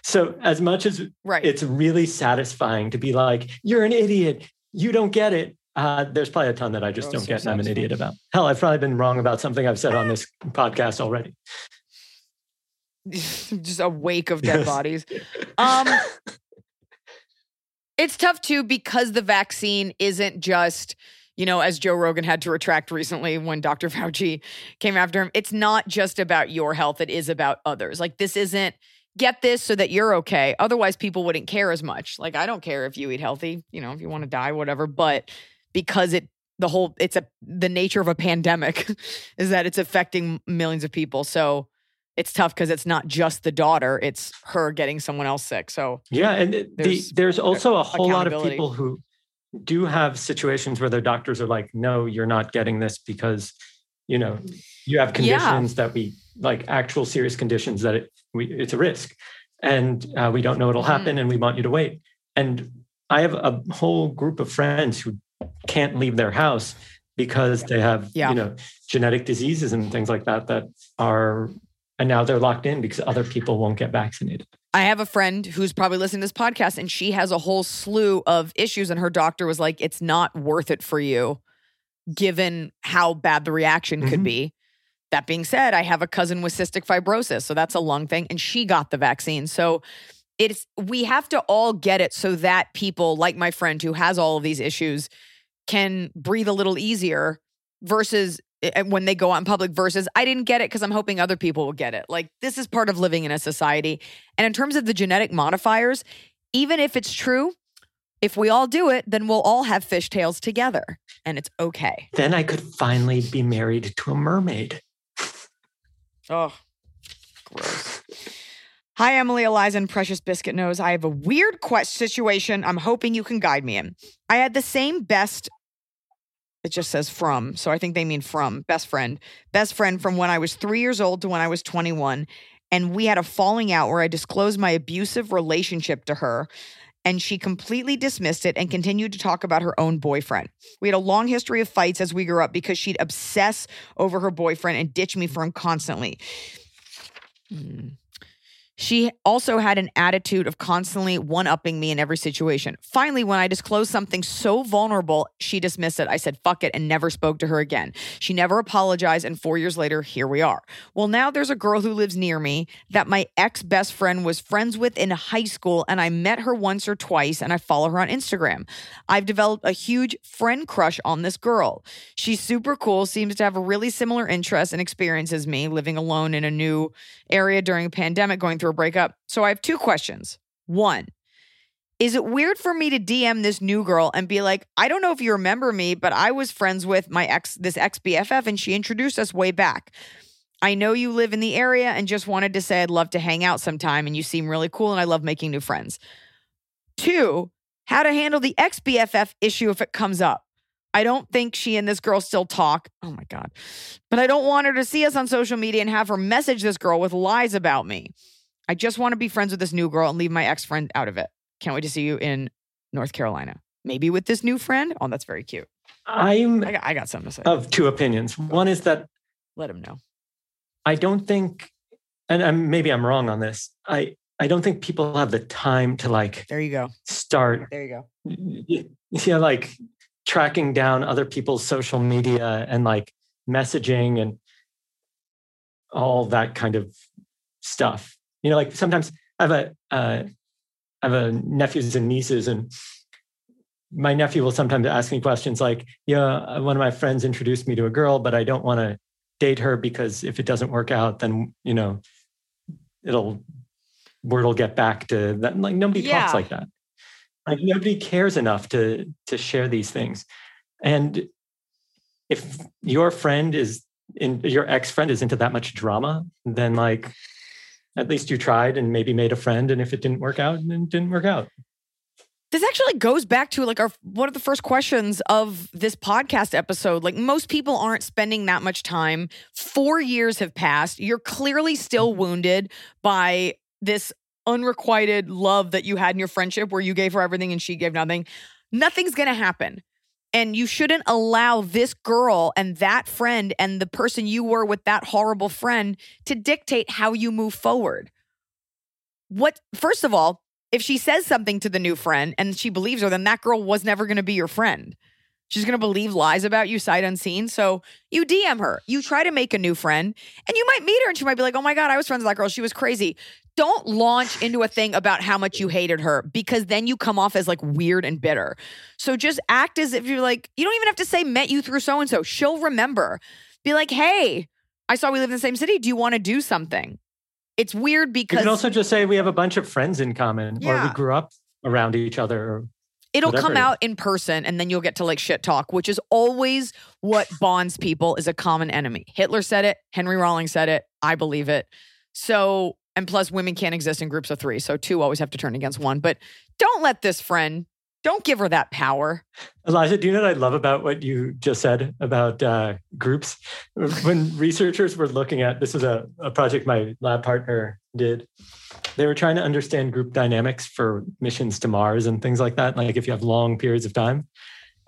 So as much as right. it's really satisfying to be like, you're an idiot, you don't get it. Uh, there's probably a ton that I just Oh, don't so get and I'm an idiot about. Hell, I've probably been wrong about something I've said on this podcast already. just a wake of dead Yes. bodies. Um it's tough too because the vaccine isn't just you know as joe rogan had to retract recently when dr fauci came after him it's not just about your health it is about others. Like this isn't get this so that you're okay. Otherwise people wouldn't care as much. Like i don't care if you eat healthy you know if you want to die whatever but because it the whole it's a the nature of a pandemic is that it's affecting millions of people. So it's tough because it's not just the daughter it's her getting someone else sick. So Yeah, and it- the, There's there's also a whole lot of people who do have situations where their doctors are like, "No, you're not getting this because you know you have Yeah. conditions that we like actual serious conditions that it, we, it's a risk, and uh, we don't know it'll happen, and we want you to wait." And I have a whole group of friends who can't leave their house because they have Yeah. you know genetic diseases and things like that that are and now they're locked in because other people won't get vaccinated. I have a friend who's probably listening to this podcast and she has a whole slew of issues, and her doctor was like, it's not worth it for you, given how bad the reaction could Mhm. be. That being said, I have a cousin with cystic fibrosis, so that's a lung thing, and she got the vaccine. So it's we have to all get it so that people like my friend who has all of these issues can breathe a little easier versus when they go out in public versus I didn't get it because I'm hoping other people will get it. Like this is part of living in a society. And in terms of the genetic modifiers, even if it's true, if we all do it, then we'll all have fishtails together and it's okay. Then I could finally be married to a mermaid. Oh, gross. Hi, Emily, Eliza, and Precious Biscuit Nose. I have a weird quest situation I'm hoping you can guide me in. I had the same best, it just says from, so I think they mean from, best friend, best friend from when I was three years old to when I was 21. And we had a falling out where I disclosed my abusive relationship to her. And she completely dismissed it and continued to talk about her own boyfriend. We had a long history of fights as we grew up because she'd obsess over her boyfriend and ditch me for him constantly. Hmm. She also had an attitude of constantly one upping me in every situation. Finally, when I disclosed something so vulnerable, she dismissed it. I said, fuck it, and never spoke to her again. She never apologized, and four years later, here we are. Well, now there's a girl who lives near me that my ex best friend was friends with in high school, and I met her once or twice, and I follow her on Instagram. I've developed a huge friend crush on this girl. She's super cool, seems to have a really similar interest and experience as me, living alone in a new area during a pandemic, going through a breakup. So I have two questions. One, is it weird for me to DM this new girl and be like, I don't know if you remember me, but I was friends with my ex, this ex BFF, and she introduced us way back. I know you live in the area and just wanted to say I'd love to hang out sometime, and you seem really cool, and I love making new friends. Two, how to handle the ex BFF issue if it comes up. I don't think she and this girl still talk. Oh my God. But I don't want her to see us on social media and have her message this girl with lies about me. I just want to be friends with this new girl and leave my ex friend out of it. Can't wait to see you in North Carolina. Maybe with this new friend. Oh, that's very cute. I'm I got, I got something to say. of two opinions. One is that Let him know. I don't think, and I'm, maybe I'm wrong on this. I I don't think people have the time to like There you go. start, There you go. yeah, like tracking down other people's social media and like messaging and all that kind of stuff. You know, like sometimes I have a uh, I have a nephews and nieces, and my nephew will sometimes ask me questions like, "Yeah, one of my friends introduced me to a girl, but I don't want to date her because if it doesn't work out, then you know, it'll word will get back to that. Like nobody Yeah. talks like that. Like nobody cares enough to to share these things. And if your friend is in your ex friend is into that much drama, then like at least you tried and maybe made a friend. And if it didn't work out, then it didn't work out. This actually goes back to like our one of the first questions of this podcast episode. Like most people aren't spending that much time. 4 years have passed. You're clearly still mm-hmm. wounded by this unrequited love that you had in your friendship where you gave her everything and she gave nothing. Nothing's going to happen. And you shouldn't allow this girl and that friend and the person you were with that horrible friend to dictate how you move forward. What, first of all, if she says something to the new friend and she believes her, then that girl was never going to be your friend. She's going to believe lies about you sight unseen. So you DM her. You try to make a new friend and you might meet her and she might be like, oh my God, I was friends with that girl. She was crazy. Don't launch into a thing about how much you hated her because then you come off as like weird and bitter. So just act as if you're like, you don't even have to say met you through so and so. She'll remember. Be like, hey, I saw we live in the same city. Do you want to do something? It's weird because You can also just say we have a bunch of friends in common, or we grew up around each other. It'll whatever come out in person and then you'll get to like shit talk, which is always what bonds people is a common enemy. Hitler said it, Henry Rollins said it, I believe it. So, and plus women can't exist in groups of 3, so two always have to turn against one, but don't let this friend don't give her that power. Eliza, do you know what I love about what you just said about uh, groups? When researchers were looking at this is a, a project my lab partner did. They were trying to understand group dynamics for missions to Mars and things like that, like if you have long periods of time.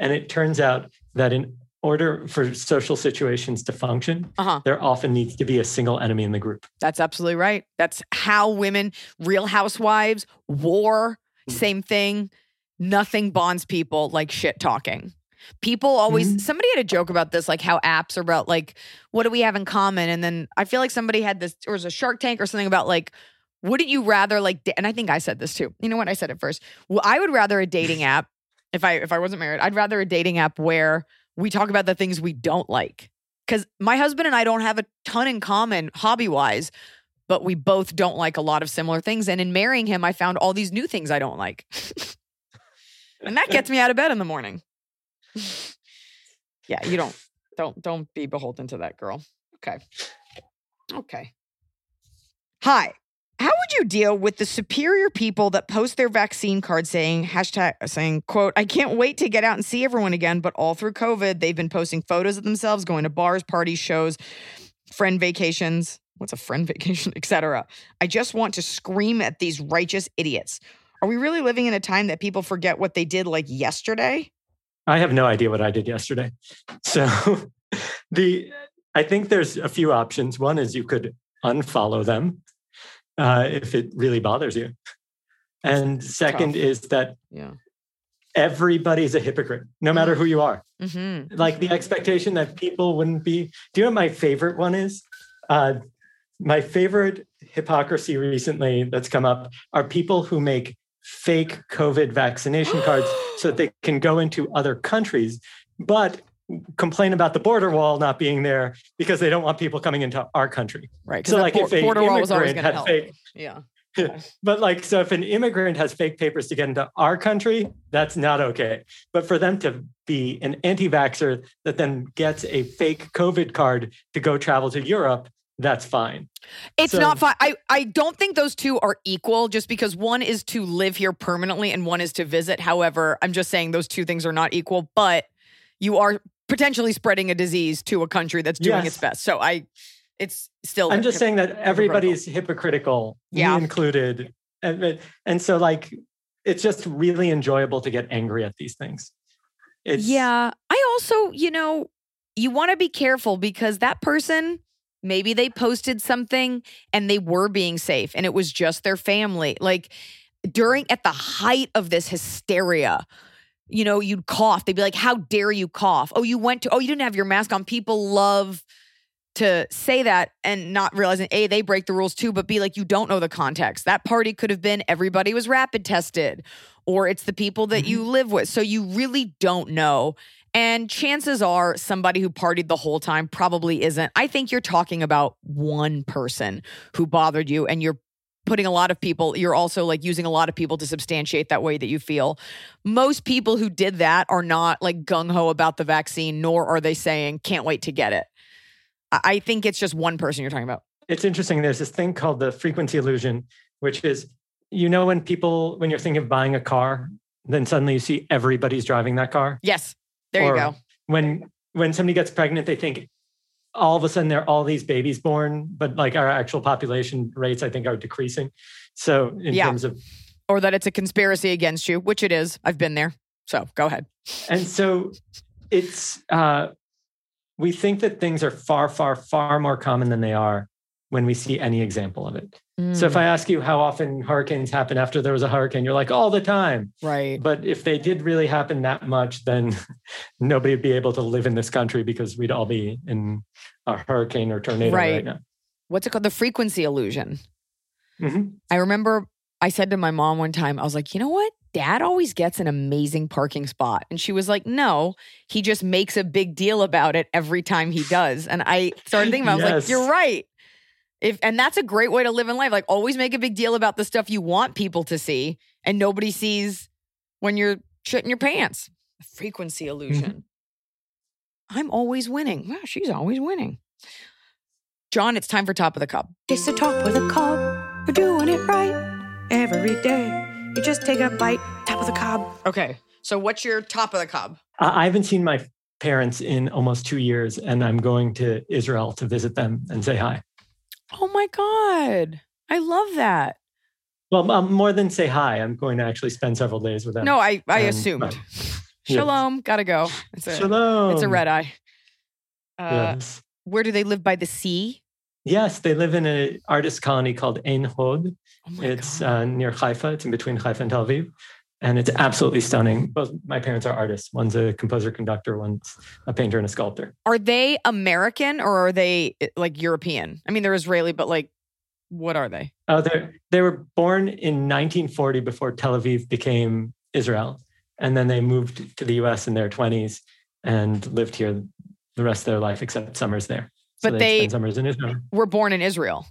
And it turns out that in order for social situations to function, Uh-huh. there often needs to be a single enemy in the group. That's absolutely right. That's how women, real housewives, war, Mm. same thing. Nothing bonds people like shit talking. People always, Mhm. somebody had a joke about this, like how apps are about like, what do we have in common? And then I feel like somebody had this, or it was a Shark Tank or something about like, wouldn't you rather like, da- and I think I said this too. You know what? I said it first. Well, I would rather a dating app, if I if I wasn't married, I'd rather a dating app where we talk about the things we don't like. Because my husband and I don't have a ton in common hobby wise, but we both don't like a lot of similar things. And in marrying him, I found all these new things I don't like. and that gets me out of bed in the morning. yeah, you don't don't don't be beholden to that girl. Okay. Okay. Hi. How would you deal with the superior people that post their vaccine card saying hashtag saying quote I can't wait to get out and see everyone again, but all through COVID they've been posting photos of themselves going to bars, parties, shows, friend vacations. What's a friend vacation, etc. I just want to scream at these righteous idiots. Are we really living in a time that people forget what they did like yesterday? I have no idea what I did yesterday. So the I think there's a few options. One is you could unfollow them uh, if it really bothers you. And second Tough. is that Yeah. everybody's a hypocrite, no matter who you are. Mm-hmm. Like the expectation that people wouldn't be. Do you know what my favorite one is? Uh, my favorite hypocrisy recently that's come up are people who make fake COVID vaccination cards so that they can go into other countries, but complain about the border wall not being there because they don't want people coming into our country. Right. So, like, bor- if a border wall was always immigrant going to had help. fake- Yeah. But like, so if an immigrant has fake papers to get into our country, that's not okay. But for them to be an anti vaxxer that then gets a fake COVID card to go travel to Europe, that's fine. It's So- not fine. I, I don't think those two are equal just because one is to live here permanently and one is to visit. However, I'm just saying those two things are not equal, but you are potentially spreading a disease to a country that's doing its best. So I, it's still. I'm just hip- saying that everybody's hypocritical, Yeah. me included. And, and so, like, it's just really enjoyable to get angry at these things. It's, Yeah. I also, you know, you want to be careful because that person, maybe they posted something and they were being safe and it was just their family. Like during, at the height of this hysteria, you know, you'd cough. They'd be like, How dare you cough? Oh, you went to, oh, you didn't have your mask on. People love to say that and not realizing A, they break the rules too, but B, like, you don't know the context. That party could have been everybody was rapid tested or it's the people that you mm-hmm. live with. So you really don't know. And chances are somebody who partied the whole time probably isn't. I think you're talking about one person who bothered you and you're putting a lot of people, you're also like using a lot of people to substantiate that way that you feel. Most people who did that are not like gung ho about the vaccine, nor are they saying, can't wait to get it. I I think it's just one person you're talking about. It's interesting. There's this thing called the frequency illusion, which is, you know, when people, when you're thinking of buying a car, then suddenly you see everybody's driving that car. Yes, there you go. When when somebody gets pregnant, they think all of a sudden there are all these babies born, but like our actual population rates, I think, are decreasing. So in Yeah. terms of Or that it's a conspiracy against you, which it is. I've been there. So go ahead. and so it's uh we think that things are far, far, far more common than they are when we see any example of it. So if I ask you how often hurricanes happen after there was a hurricane, you're like all the time. right. But if they did really happen that much, then nobody would be able to live in this country because we'd all be in a hurricane or tornado right, Right. now. What's it called? The frequency illusion. Mhm. I remember I said to my mom one time, I was like, you know what? Dad always gets an amazing parking spot. And she was like, no, he just makes a big deal about it every time he does. And I started thinking about it, I was like, you're right. If and that's a great way to live in life. Like always make a big deal about the stuff you want people to see and nobody sees when you're shitting your pants. Frequency illusion. Mm-hmm. I'm always winning. Wow, she's always winning. Jon, it's time for top of the cup. It's the top of the cob. You're doing it right every day. You just take a bite, top of the cob. Okay. So what's your top of the cob? I I haven't seen my parents in almost two years, and I'm going to Israel to visit them and say hi. Oh my God. I love that. Well, um, more than say hi, I'm going to actually spend several days with them. No, I, I Um, assumed. Shalom. Gotta go. It's a, Shalom. it's a red eye. Uh, yes. Where do they live by the sea? yes, they live in an artist colony called Ein Hod. Oh It's uh, near Haifa. It's in between Haifa and Tel Aviv. And it's absolutely stunning. Both my parents are artists. One's a composer conductor, one's a painter and a sculptor. Are they American or are they eh, like European? I mean, they're Israeli, but like, what are they? Oh, they they were born in 1940 before Tel Aviv became Israel. And then they moved to the US in their 20s and lived here the rest of their life, except summers there. So But they, they- spend summers in Israel. We're born in Israel.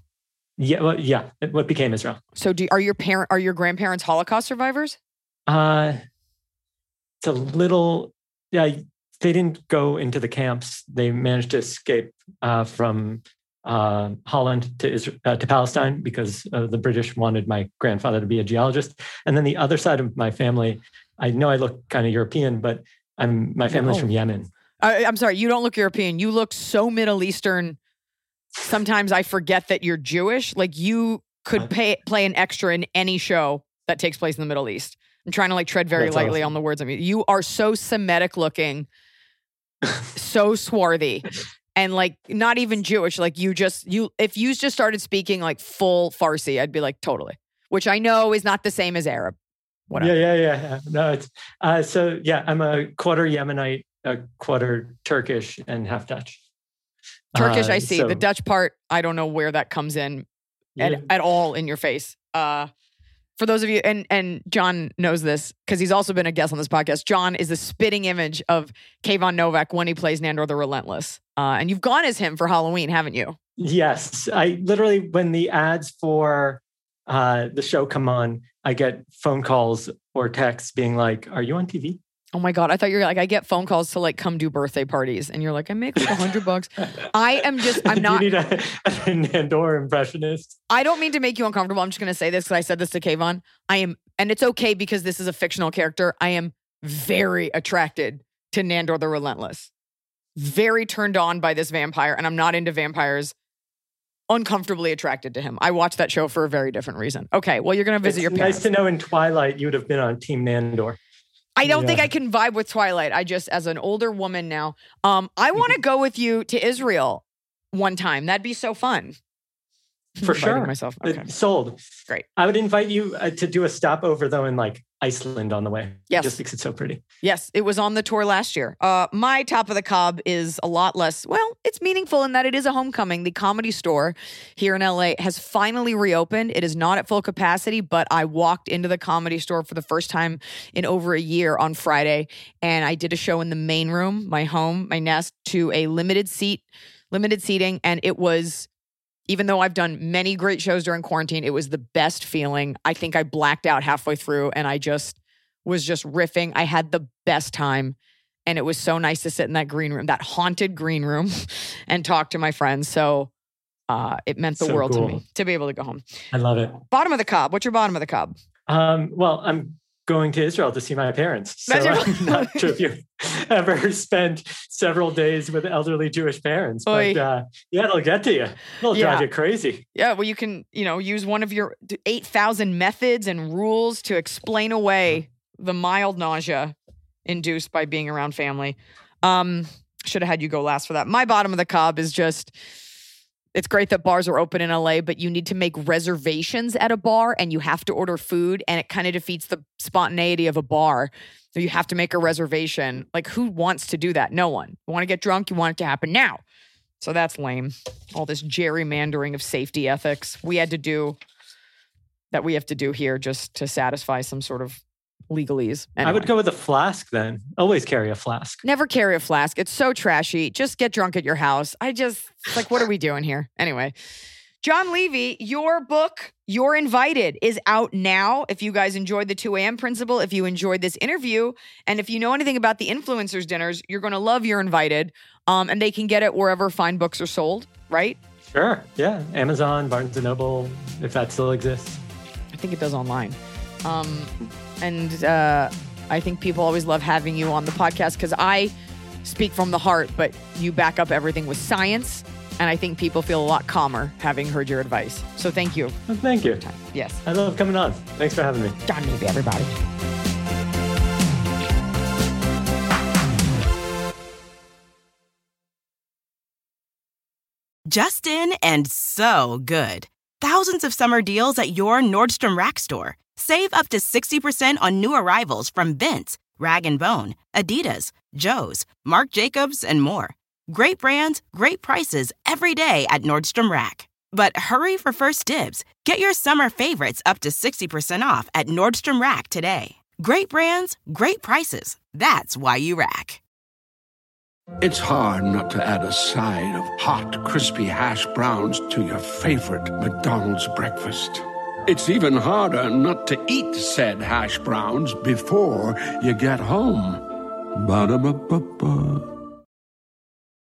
Yeah, well, yeah, what became Israel. So do are your parent are your grandparents Holocaust survivors? Uh, it's a little, yeah, they didn't go into the camps. They managed to escape uh, from uh, Holland to Israel, uh, to Palestine because uh, the British wanted my grandfather to be a geologist. And then the other side of my family, I know I look kind of European, but I'm my family's No. from Yemen. I, I'm sorry, you don't look European. You look so Middle Eastern. Sometimes I forget that you're Jewish. Like you could pay, play an extra in any show that takes place in the Middle East. I'm trying to like tread very That's lightly awesome. on the words. I mean, you are so Semitic looking, so swarthy, and like not even Jewish. Like you just you if you just started speaking like full Farsi, I'd be like totally. Which I know is not the same as Arab. Whatever. Yeah, yeah, yeah, yeah. No, it's uh, so yeah. I'm a quarter Yemenite, a quarter Turkish, and half Dutch. Turkish, Uh, I see. so- the Dutch part, I don't know where that comes in at, at all in your face. Uh, for those of you, and and Jon knows this because he's also been a guest on this podcast. Jon is the spitting image of Kayvan Novak when he plays Nandor the Relentless. Uh, and you've gone as him for Halloween, haven't you? Yes, I literally when the ads for uh, the show come on, I get phone calls or texts being like, "Are you on TV?" Oh my god! I thought you were like I get phone calls to like come do birthday parties, and you're like I make like a hundred bucks. I am just I'm not. You need a, an Andor impressionist. I don't mean to make you uncomfortable. I'm just going to say this because I said this to Kayvan. I am, and it's okay because this is a fictional character. I am very attracted to Nandor the Relentless. Very turned on by this vampire, and I'm not into vampires. Uncomfortably attracted to him. I watched that show for a very different reason. Okay, well, you're going to visit It's your parents. nice to know in Twilight you would have been on Team Nandor. I don't think I can vibe with Twilight. I just, as an older woman now, um, I want to go with you to Israel one time. That'd be so fun. For sure. Myself. Uh, Okay. Sold. Great. I would invite you uh, to do a stopover though in like Iceland on the way. Yes. Just because it's so pretty. Yes, it was on the tour last year. Uh, my top of the cob is a lot less. Well, it's meaningful in that it is a homecoming. The comedy store here in LA has finally reopened. It is not at full capacity, but I walked into the comedy store for the first time in over a year on Friday, and I did a show in the main room, my home, my nest, to a limited seat, limited seating, and it was even though I've done many great shows during quarantine, it was the best feeling. I think I blacked out halfway through and I just was just riffing. I had the best time. And it was so nice to sit in that green room, that haunted green room, and talk to my friends. So uh, it meant the So world cool. to me to be able to go home. I love it. Bottom of the cob. What's your bottom of the cob? Um, well, I'm going to Israel to see my parents. So I'm not sure if you've ever spent several days with elderly Jewish parents, Oy. but uh, yeah, it'll get to you. It'll Yeah. drive you crazy. Yeah, well, you can, you know, use one of your 8,000 methods and rules to explain away the mild nausea induced by being around family. Um, should have had you go last for that. My bottom of the cob is just it's great that bars are open in LA, but you need to make reservations at a bar and you have to order food and it kind of defeats the spontaneity of a bar. So you have to make a reservation. Like who wants to do that? No one. You want to get drunk, you want it to happen now. So that's lame. All this gerrymandering of safety ethics we had to do that we have to do here just to satisfy some sort of legalese. I would go with a flask then. Always carry a flask. Never carry a flask. It's so trashy. Just get drunk at your house. I just, like, what are we doing here? Anyway, Jon Levy, your book, You're Invited, is out now. If you guys enjoyed the 2 a.m. principle, if you enjoyed this interview, and if you know anything about the influencers dinners, you're going to love You're Invited. Um, and they can get it wherever fine books are sold, right? Sure. Yeah. Amazon, Barnes and Noble, if that still exists. I think it does online. Um, and uh, I think people always love having you on the podcast because I speak from the heart, but you back up everything with science. And I think people feel a lot calmer having heard your advice. So thank you. Well, thank you. Yes. I love coming on. Thanks for having me. Jon Levy, everybody. Justin and so good. Thousands of summer deals at your Nordstrom Rack store. Save up to 60% on new arrivals from Vince, Rag & Bone, Adidas, Joe's, Marc Jacobs, and more. Great brands, great prices every day at Nordstrom Rack. But hurry for first dibs. Get your summer favorites up to 60% off at Nordstrom Rack today. Great brands, great prices. That's why you rack. It's hard not to add a side of hot, crispy hash browns to your favorite McDonald's breakfast. It's even harder not to eat said hash browns before you get home. Ba-da-ba-ba-ba.